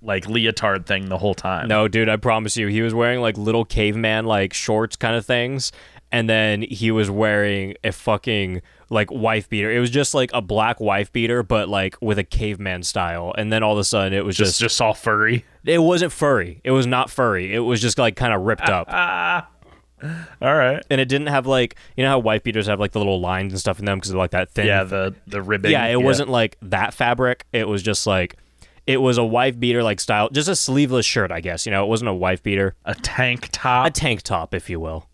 like leotard thing the whole time. No, dude, I promise you, he was wearing like little caveman like shorts kind of things, and then he was wearing a fucking like wife beater. It was just like a black wife beater, but like with a caveman style. And then all of a sudden, it was just just, just all furry. it wasn't furry. It was not furry. It was just like kind of ripped up. All right. and it didn't have like you know how wife beaters have like the little lines and stuff in them because they're like that thin. Yeah, the the ribbing. yeah. It wasn't like that fabric. It was just like it was a wife beater like style, just a sleeveless shirt, I guess. You know, it wasn't a wife beater, a tank top. a tank top, if you will.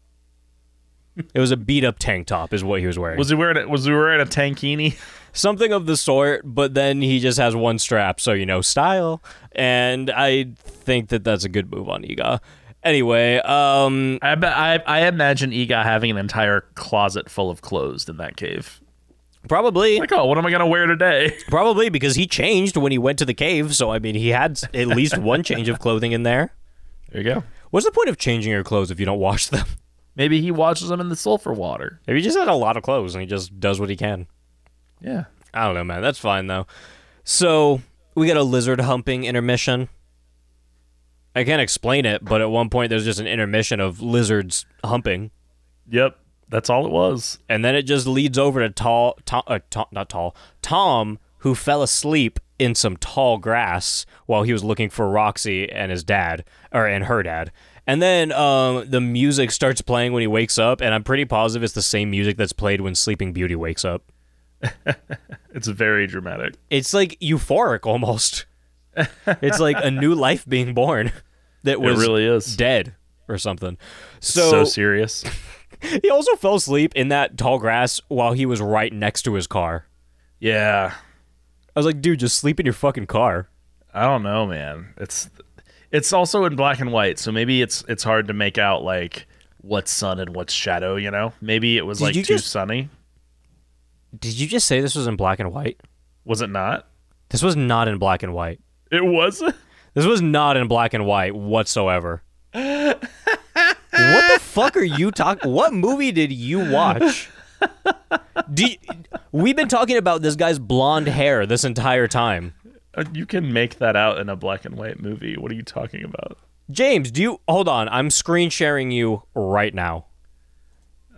It was a beat up tank top, is what he was wearing. was he wearing? A, was he wearing a tankini? something of the sort, but then he just has one strap, so you know, style. And I think that that's a good move on Eegah. Anyway, um, I, I I imagine Eegah having an entire closet full of clothes in that cave. probably, Like, oh, what am I gonna wear today? probably because he changed when he went to the cave. So I mean, he had at least one change of clothing in there. There you go. What's the point of changing your clothes if you don't wash them? Maybe he washes them in the sulfur water. Maybe he just had a lot of clothes and he just does what he can. Yeah. I don't know, man. That's fine though. So we got a lizard humping intermission. I can't explain it, but at one point there's just an intermission of lizards humping. Yep. That's all it was. and then it just leads over to tall, Tom, uh, Tom, not tall, Tom, who fell asleep in some tall grass while he was looking for Roxy and his dad, or and her dad. And then um, the music starts playing when he wakes up, and I'm pretty positive it's the same music that's played when Sleeping Beauty wakes up. It's very dramatic. It's like euphoric almost. it's like a new life being born that was it really is. dead or something. so, so serious. he also fell asleep in that tall grass while he was right next to his car. Yeah. I was like, dude, just sleep in your fucking car. I don't know, man. It's it's also in black and white, so maybe it's it's hard to make out like what's sun and what's shadow. You know, maybe it was Did like you too just- sunny. Did you just say this was in black and white? Was it not? This was not in black and white. It was. This was not in black and white whatsoever. what the fuck are you talking? What movie did you watch? Do you- we've been talking about this guy's blonde hair this entire time. Uh, You can make that out in a black and white movie. What are you talking about? James, do you hold on? I'm screen sharing you right now.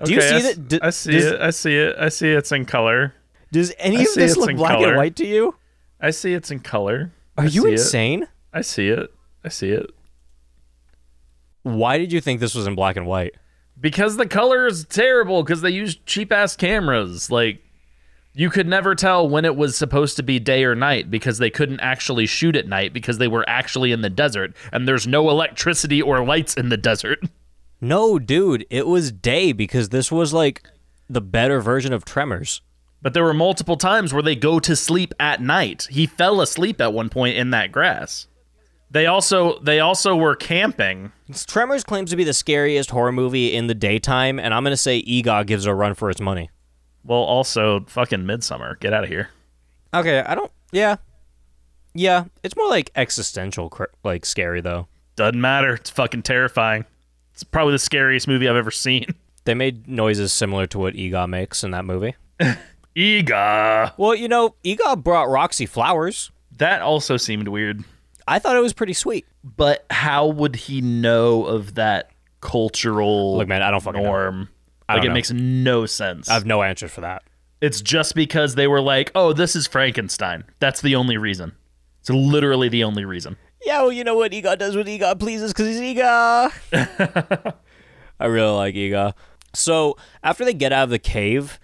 Do you see I that- d- I see does- it. I see it. I see it's in color. Does any I of this look black color. and white to you? I see it's in color. Are I you see it. insane? I see it. I see it. Why did you think this was in black and white? Because the color is terrible because they use cheap ass cameras. Like you could never tell when it was supposed to be day or night because they couldn't actually shoot at night because they were actually in the desert and there's no electricity or lights in the desert. No, dude, it was day because this was like the better version of Tremors. But there were multiple times where they go to sleep at night. He fell asleep at one point in that grass. They also they also were camping. Tremors claims to be the scariest horror movie in the daytime, and I'm gonna say Eegah gives it a run for its money. Well, also fucking Midsummer. Get out of here. Okay, I don't. Yeah, yeah, it's more like existential, like scary though. Doesn't matter. It's fucking terrifying. It's probably the scariest movie I've ever seen. They made noises similar to what Eegah makes in that movie. Eegah. Well, you know, Eegah brought Roxy flowers. That also seemed weird. I thought it was pretty sweet. But how would he know of that cultural Look, man, I don't fucking know. Norm? I Like it know. makes no sense. I have no answer for that. it's just because they were like, "Oh, this is Frankenstein." That's the only reason. It's literally the only reason. Yeah, well, you know what Eegah does what Eegah pleases because he's Eegah. I really like Eegah. So after they get out of the cave,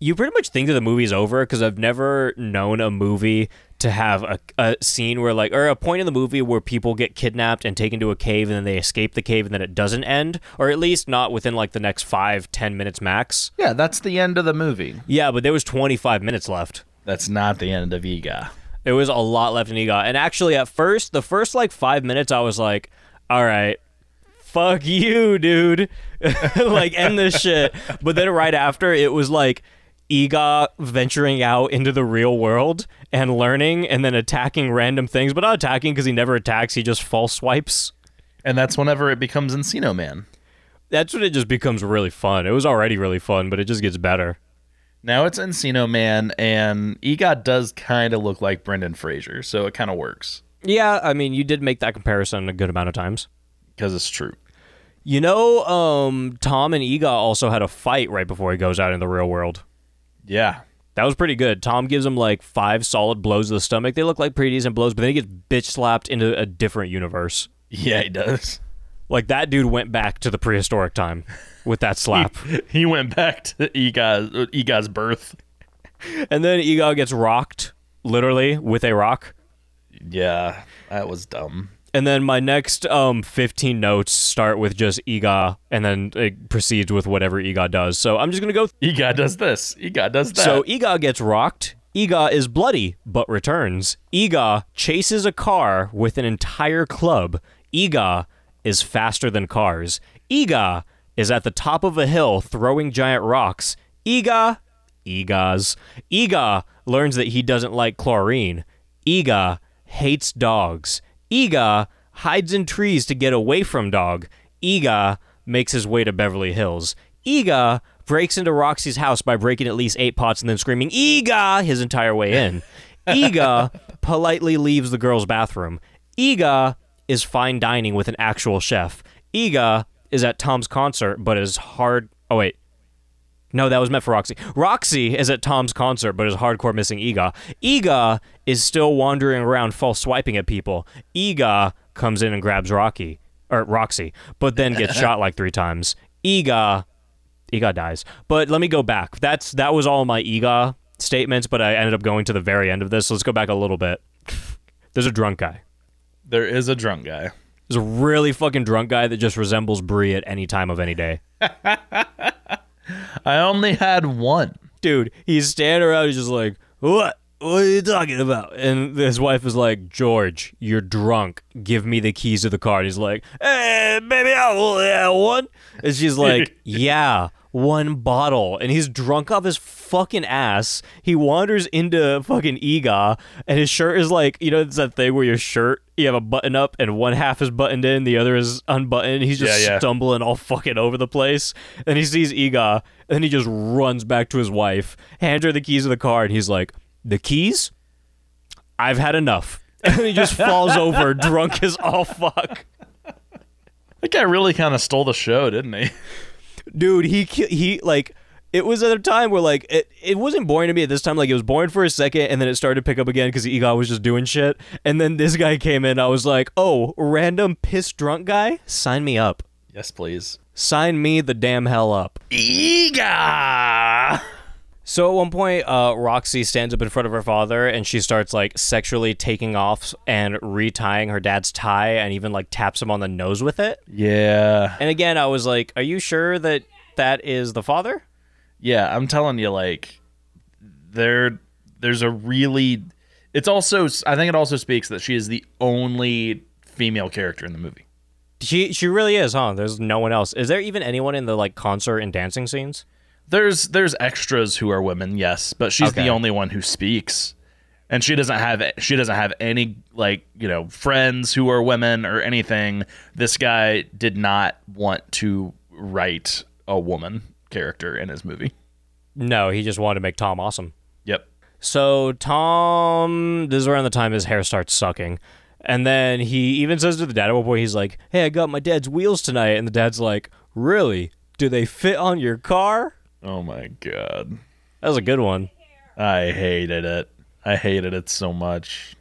you pretty much think that the movie's over because I've never known a movie to have a, a scene where like or a point in the movie where people get kidnapped and taken to a cave and then they escape the cave and then it doesn't end or at least not within like the next five ten minutes max Yeah, that's the end of the movie. yeah but there was 25 minutes left That's not the end of Eegah. There was a lot left in Eegah. And actually, at first, the first like five minutes, I was like, all right, fuck you, dude. like, end this shit. But then right after, it was like Eegah venturing out into the real world and learning and then attacking random things, but not attacking because he never attacks. He just false swipes. And that's whenever it becomes Encino Man. That's when it just becomes really fun. It was already really fun, but it just gets better. Now it's Encino Man, and Eegah does kind of look like Brendan Fraser, so it kind of works Yeah, I mean, you did make that comparison a good amount of times. because it's true. You know, um, Tom and Eegah also had a fight right before he goes out in the real world. Yeah, That was pretty good. Tom gives him like five solid blows to the stomach. They look like pretty decent blows, but then he gets bitch slapped into a different universe. yeah, he does. Like that dude went back to the prehistoric time with that slap. He went back to Eegah's, Eegah's birth. and then Eegah gets rocked, literally, with a rock. Yeah, that was dumb. And then my next um 15 notes start with just Eegah and then it proceeds with whatever Eegah does. So I'm just going to go Eegah does this. Eegah does that. So Eegah gets rocked. Eegah is bloody but returns. Eegah chases a car with an entire club. Eegah is faster than cars. Eegah is at the top of a hill throwing giant rocks. Eegah, Eegahs. Eegah learns that he doesn't like chlorine. Eegah hates dogs. Eegah hides in trees to get away from dog. Eegah makes his way to Beverly Hills. Eegah breaks into Roxy's house by breaking at least eight pots and then screaming Eegah his entire way in. Eegah politely leaves the girl's bathroom. Eegah is fine dining with an actual chef. Eegah is at Tom's concert but is hard Oh wait. No, that was meant for Roxy. Roxy is at Tom's concert, but is hardcore missing Eegah. Eegah is still wandering around, false swiping at people. Eegah comes in and grabs Rocky or Roxy, but then gets shot like three times. Eegah, Eegah dies. But let me go back. That's that was all my Eegah statements, but I ended up going to the very end of this. Let's go back a little bit. There's a drunk guy. there is a drunk guy. There's a really fucking drunk guy that just resembles Brie at any time of any day. I only had one. dude, he's standing around, he's just like, what? What are you talking about? And his wife is like, George, you're drunk. Give me the keys to the car. And he's like, hey, baby, I'll only have one. And she's like, yeah, one bottle. And he's drunk off his fucking ass. He wanders into fucking Eegah, and his shirt is like, you know, it's that thing where your shirt, you have a button up, and one half is buttoned in, the other is unbuttoned. He's just Yeah, yeah. stumbling all fucking over the place. And he sees Eegah, and he just runs back to his wife, hands her the keys of the car, and he's like, The keys? I've had enough. And he just falls over, drunk as all fuck. That guy really kind of stole the show, didn't he? Dude, he he like it was at a time where like it, it wasn't boring to me at this time. Like it was boring for a second and then it started to pick up again because Eegah was just doing shit. And then this guy came in. I was like oh random pissed drunk guy? Sign me up. Yes, please. sign me the damn hell up. Eegah. So at one point, uh, Roxy stands up in front of her father and she starts like sexually taking off and retying her dad's tie and even like taps him on the nose with it. Yeah. And again, I was like, "Are you sure that that is the father?" Yeah, I'm telling you, like, there, there's a really. It's also, I think it also speaks that she is the only female character in the movie. She she really is, huh? There's no one else. Is there even anyone in the like concert and dancing scenes? There's there's extras who are women, yes, but she's Okay. the only one who speaks, and she doesn't have she doesn't have any like you know friends who are women or anything. This guy did not want to write a woman character in his movie. No, he just wanted to make Tom awesome. Yep. So Tom, this is around the time his hair starts sucking. And then he even says to the dad at one point, he's like, Hey, I got my dad's wheels tonight. And the dad's like, Really? Do they fit on your car? Oh my god. That was a good one. I hated it. I hated it so much.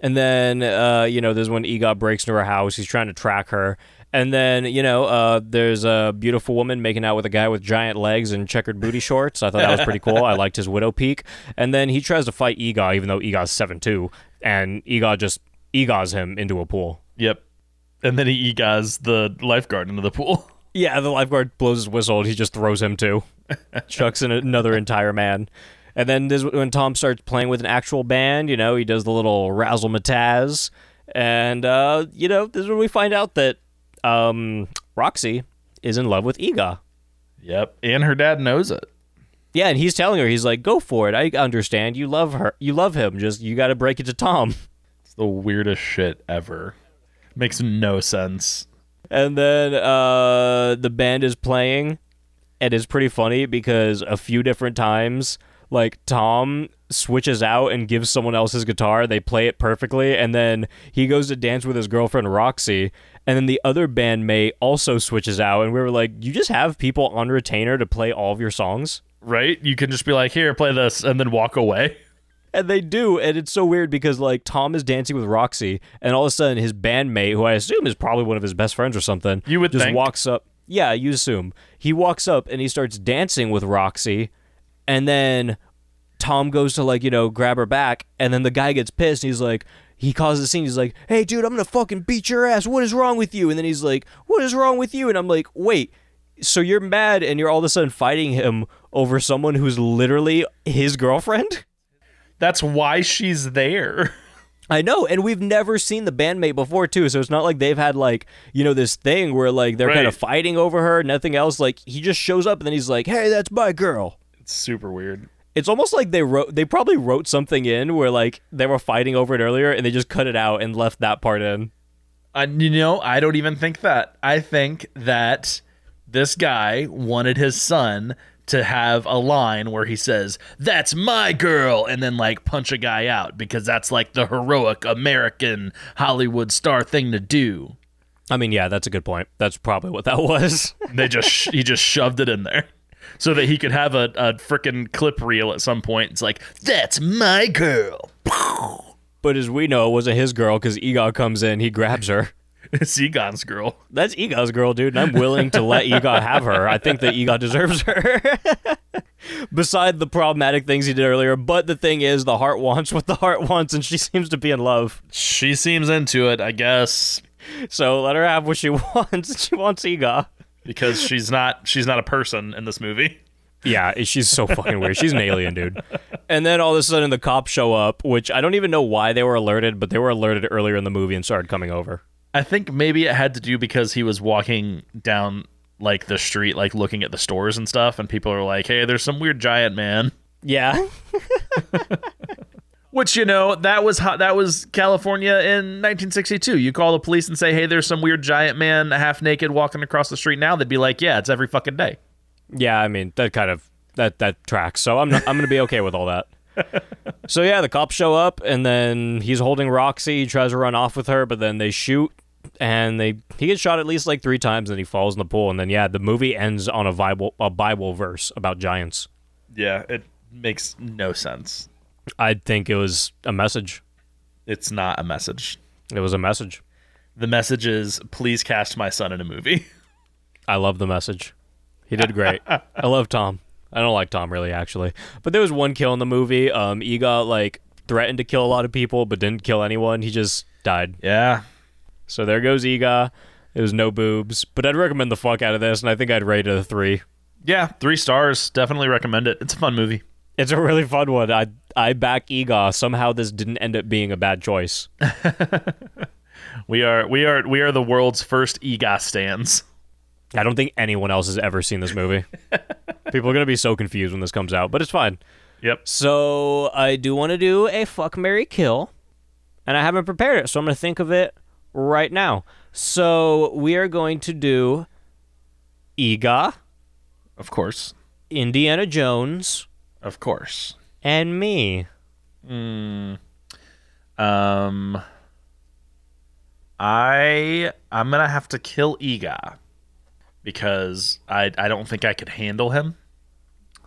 And then, uh, you know, there's when Eegah breaks into her house. He's trying to track her. And then, you know, uh, there's a beautiful woman making out with a guy with giant legs and checkered booty shorts. I thought that was pretty cool. I liked his widow peak. And then he tries to fight Eegah, even though Eegah's 7'2. And Eegah just Eegahs him into a pool. Yep. And then he eegahs the lifeguard into the pool. Yeah, the lifeguard blows his whistle and he just throws him too. Chucks in another entire man. And then this when Tom starts playing with an actual band, you know, he does the little razzle mataz. And uh, you know, this is when we find out that um Roxy is in love with Eegah. Yep. And her dad knows it. Yeah, and he's telling her, he's like, Go for it. I understand. You love her you love him. Just you gotta break it to Tom. It's the weirdest shit ever. Makes no sense. And then uh, the band is playing, and it's pretty funny because a few different times, like Tom switches out and gives someone else his guitar. They play it perfectly, and then he goes to dance with his girlfriend Roxy, and then the other bandmate also switches out. And we were like, "You just have people on retainer to play all of your songs." Right? You can just be like, here, play this, and then walk away. And they do, and it's so weird because like Tom is dancing with Roxy, and all of a sudden his bandmate, who I assume is probably one of his best friends or something, You would just think. walks up. Yeah, you assume he walks up and he starts dancing with Roxy, and then Tom goes to like you know grab her back, and then the guy gets pissed. And he's like, he causes a scene. He's like, "Hey, dude, I'm gonna fucking beat your ass. What is wrong with you?" And then he's like, "What is wrong with you?" And I'm like, "Wait." So you're mad and you're all of a sudden fighting him over someone who's literally his girlfriend? That's why she's there. I know, and we've never seen the bandmate before too. So it's not like they've had like you know this thing where like they're kind of fighting over her, nothing else. Like he just shows up and then he's like, "Hey, that's my girl." It's super weird. It's almost like they wrote they probably wrote something in where like they were fighting over it earlier and they just cut it out and left that part in. Uh, you know, I don't even think that. I think that this guy wanted his son to have a line where he says, That's my girl, and then like punch a guy out because that's like the heroic American Hollywood star thing to do. I mean, yeah, that's a good point. That's probably what that was. They just he just shoved it in there so that he could have a, a freaking clip reel at some point. It's like, That's my girl. but as we know, it wasn't his girl because Eegah comes in, he grabs her. It's Eegah's girl. That's Eegah's girl, dude, and I'm willing to let Eegah have her. I think that Eegah deserves her. Beside the problematic things he did earlier, but the thing is, the heart wants what the heart wants, and she seems to be in love. She seems into it, I guess, So let her have what she wants. She wants Eegah. because she's not she's not a person in this movie. Yeah, she's so fucking weird. She's an alien, dude. And then all of a sudden, the cops show up, which I don't even know why they were alerted, but they were alerted earlier in the movie and started coming over. I think maybe it had to do because he was walking down like the street, like looking at the stores and stuff, and people are like, "Hey, there's some weird giant man." Yeah, Which you know that was hot, that was California in 1962. You call the police and say, "Hey, there's some weird giant man, half naked, walking across the street." Now they'd be like, "Yeah, it's every fucking day." yeah. I mean, that kind of that that tracks. So I'm not, I'm gonna be okay with all that. so yeah, the cops show up, and then he's holding Roxy. He tries to run off with her, but then they shoot, and they he gets shot at least like three times, and he falls in the pool. And then yeah, the movie ends on a Bible a Bible verse about giants. Yeah, it makes no sense. I think it was a message. It's not a message. It was a message. The message is, "Please cast my son in a movie." I love the message. He did great. I love Tom. I don't like Tom really actually, but there was one kill in the movie. Um, Eegah like threatened to kill a lot of people, but didn't kill anyone. He just died. yeah, So there goes Eegah. It was no boobs, but I'd recommend the fuck out of this, and I think I'd rate it a three. yeah, three stars. Definitely recommend it. It's a fun movie. It's a really fun one. I I back Eegah. Somehow this didn't end up being a bad choice. We are we are we are the world's first Eegah stands. I don't think anyone else has ever seen this movie. People are gonna be so confused when this comes out, but it's fine. Yep. So I do want to do a fuck Mary kill, and I haven't prepared it, so I'm going to think of it right now. So we are going to do Eegah, Of course. Indiana Jones, Of course. and me. Um I I'm gonna have to kill Eegah because I I don't think I could handle him.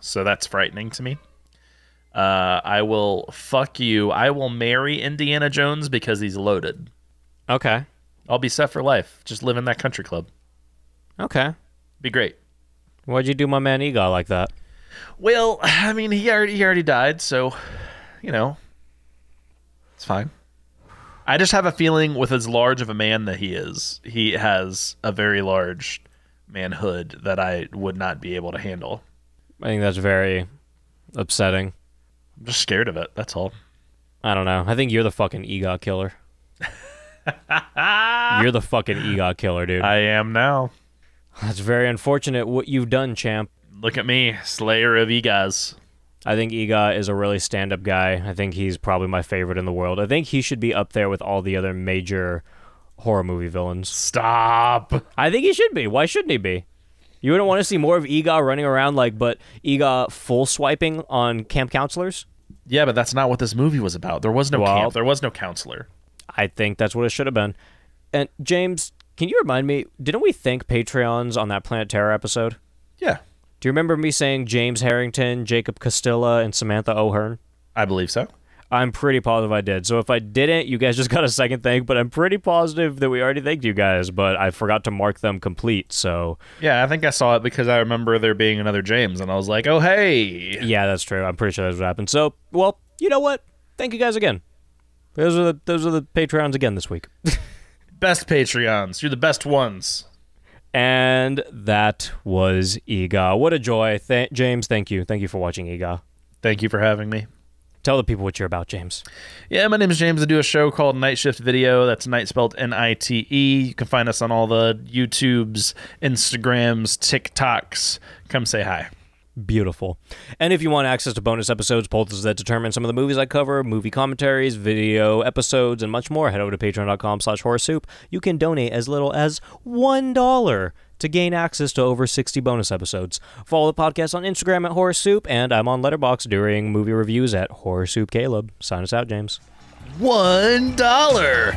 So that's frightening to me. Uh, I will fuck you. I will marry Indiana Jones because he's loaded. Okay. I'll be set for life. Just live in that country club. Okay. Be great. Why'd you do my man Eegah like that? Well, I mean, he already he already died, so you know, it's fine. I just have a feeling, with as large of a man that he is, he has a very large manhood that I would not be able to handle. I think that's very upsetting. I'm just scared of it. That's all. I don't know. I think you're the fucking Eegah killer. you're the fucking Eegah killer, dude. I am now. That's very unfortunate what you've done, champ. Look at me, Slayer of Eegahs. I think Eegah is a really stand up guy. I think he's probably my favorite in the world. I think he should be up there with all the other major horror movie villains. Stop. I think he should be. Why shouldn't he be? You wouldn't want to see more of Eegah running around like, but Eegah full swiping on camp counselors? Yeah, but that's not what this movie was about. There was no Well- camp. There was no counselor. I think that's what it should have been. And James, can you remind me, didn't we thank Patreons on that Planet Terror episode? Yeah, Do you remember me saying James Harrington, Jacob Castilla, and Samantha O'Hearn? I believe so. I'm pretty positive I did. So if I didn't, you guys just got a second thank, but I'm pretty positive that we already thanked you guys, but I forgot to mark them complete. So Yeah, I think I saw it because I remember there being another James, and I was like, oh, hey. yeah, that's true. I'm pretty sure that's what happened. So, well, you know what? Thank you guys again. Those are the those are the Patreons again this week. Best Patreons. You're the best ones. and that was Eegah. What a joy. Th- James, thank you. Thank you for watching Eegah. Thank you for having me. Tell the people what you're about, James. Yeah, my name is James. I do a show called Night Shift Video. That's night spelled N I T E. You can find us on all the YouTubes, Instagrams, TikToks. Come say hi. Beautiful. And if you want access to bonus episodes, polls that determine some of the movies I cover, movie commentaries, video episodes, and much more, head over to patreon.com slash horrorsoup. You can donate as little as $1 to gain access to over 60 bonus episodes. Follow the podcast on Instagram at Horror Soup, and I'm on Letterboxd during movie reviews at Horror Soup Caleb. Sign us out, James. One dollar.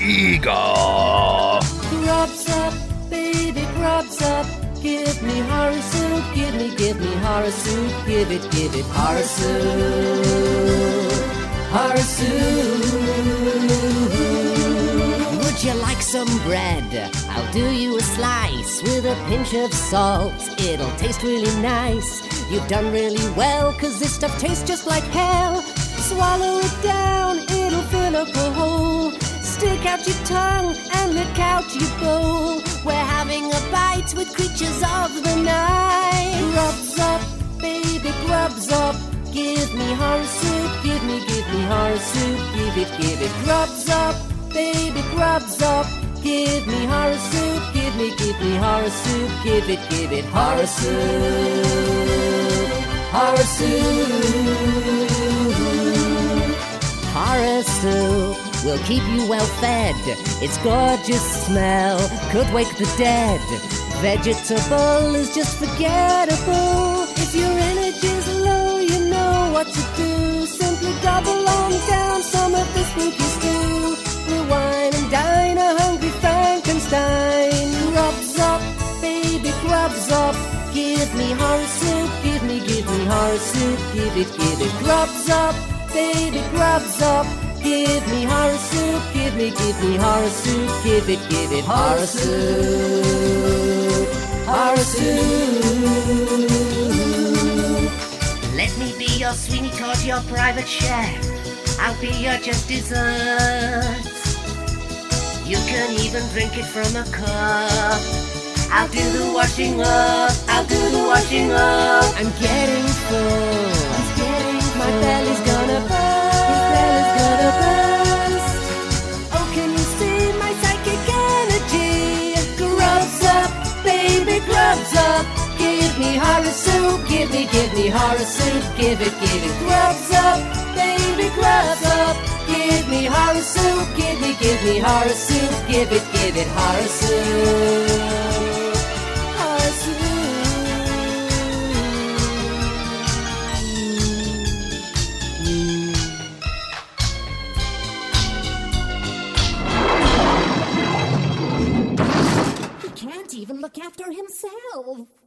Ego. Grubs up, baby, grubs up. Give me soup, give me, give me soup, give it, give it horror soup. Would you like some bread? I'll do you a slice with a pinch of salt. It'll taste really nice. You've done really well, cause this stuff tastes just like hell. Swallow it down, it'll fill up a hole. Stick out your tongue and lick out your bowl. We're having a bite with creatures of the night. Grubs up, baby, grubs up. Give me horror soup, give me, give me horror soup, give it, give it. Grubs up, baby, grubs up. Give me horror soup, give me, give me horror soup, give it, give it. Horror soup, horror soup. Horror soup will keep you well fed. Its gorgeous smell could wake the dead. Vegetable is just forgettable. If your energy's low, you know what to do. Simply gobble on down some of this spooky stew. Rewind and dine a hungry Frankenstein. Grubs up, baby, grubs up. Give me horror soup, give me, give me horror soup, give it, give it. Grubs up, baby, grubs up. Give me horror soup, give me, give me horror soup, give it, give it horror soup, horror soup. Let me be your Sweeney Todd, your private chef. I'll be your just desserts. You can even drink it from a cup. I'll do the washing up. I'll do the washing up. I'm getting full. I'm getting full. My belly's gonna burst. Oh, can you see my psychic energy? Grubs up, baby, grubs up. Give me horror soup. Give me, give me horror soup. Give it, give it. Grubs up, baby, grubs up. Give me horror soup. Give me, give me horror soup. Give it, give it horror soup. Look after himself.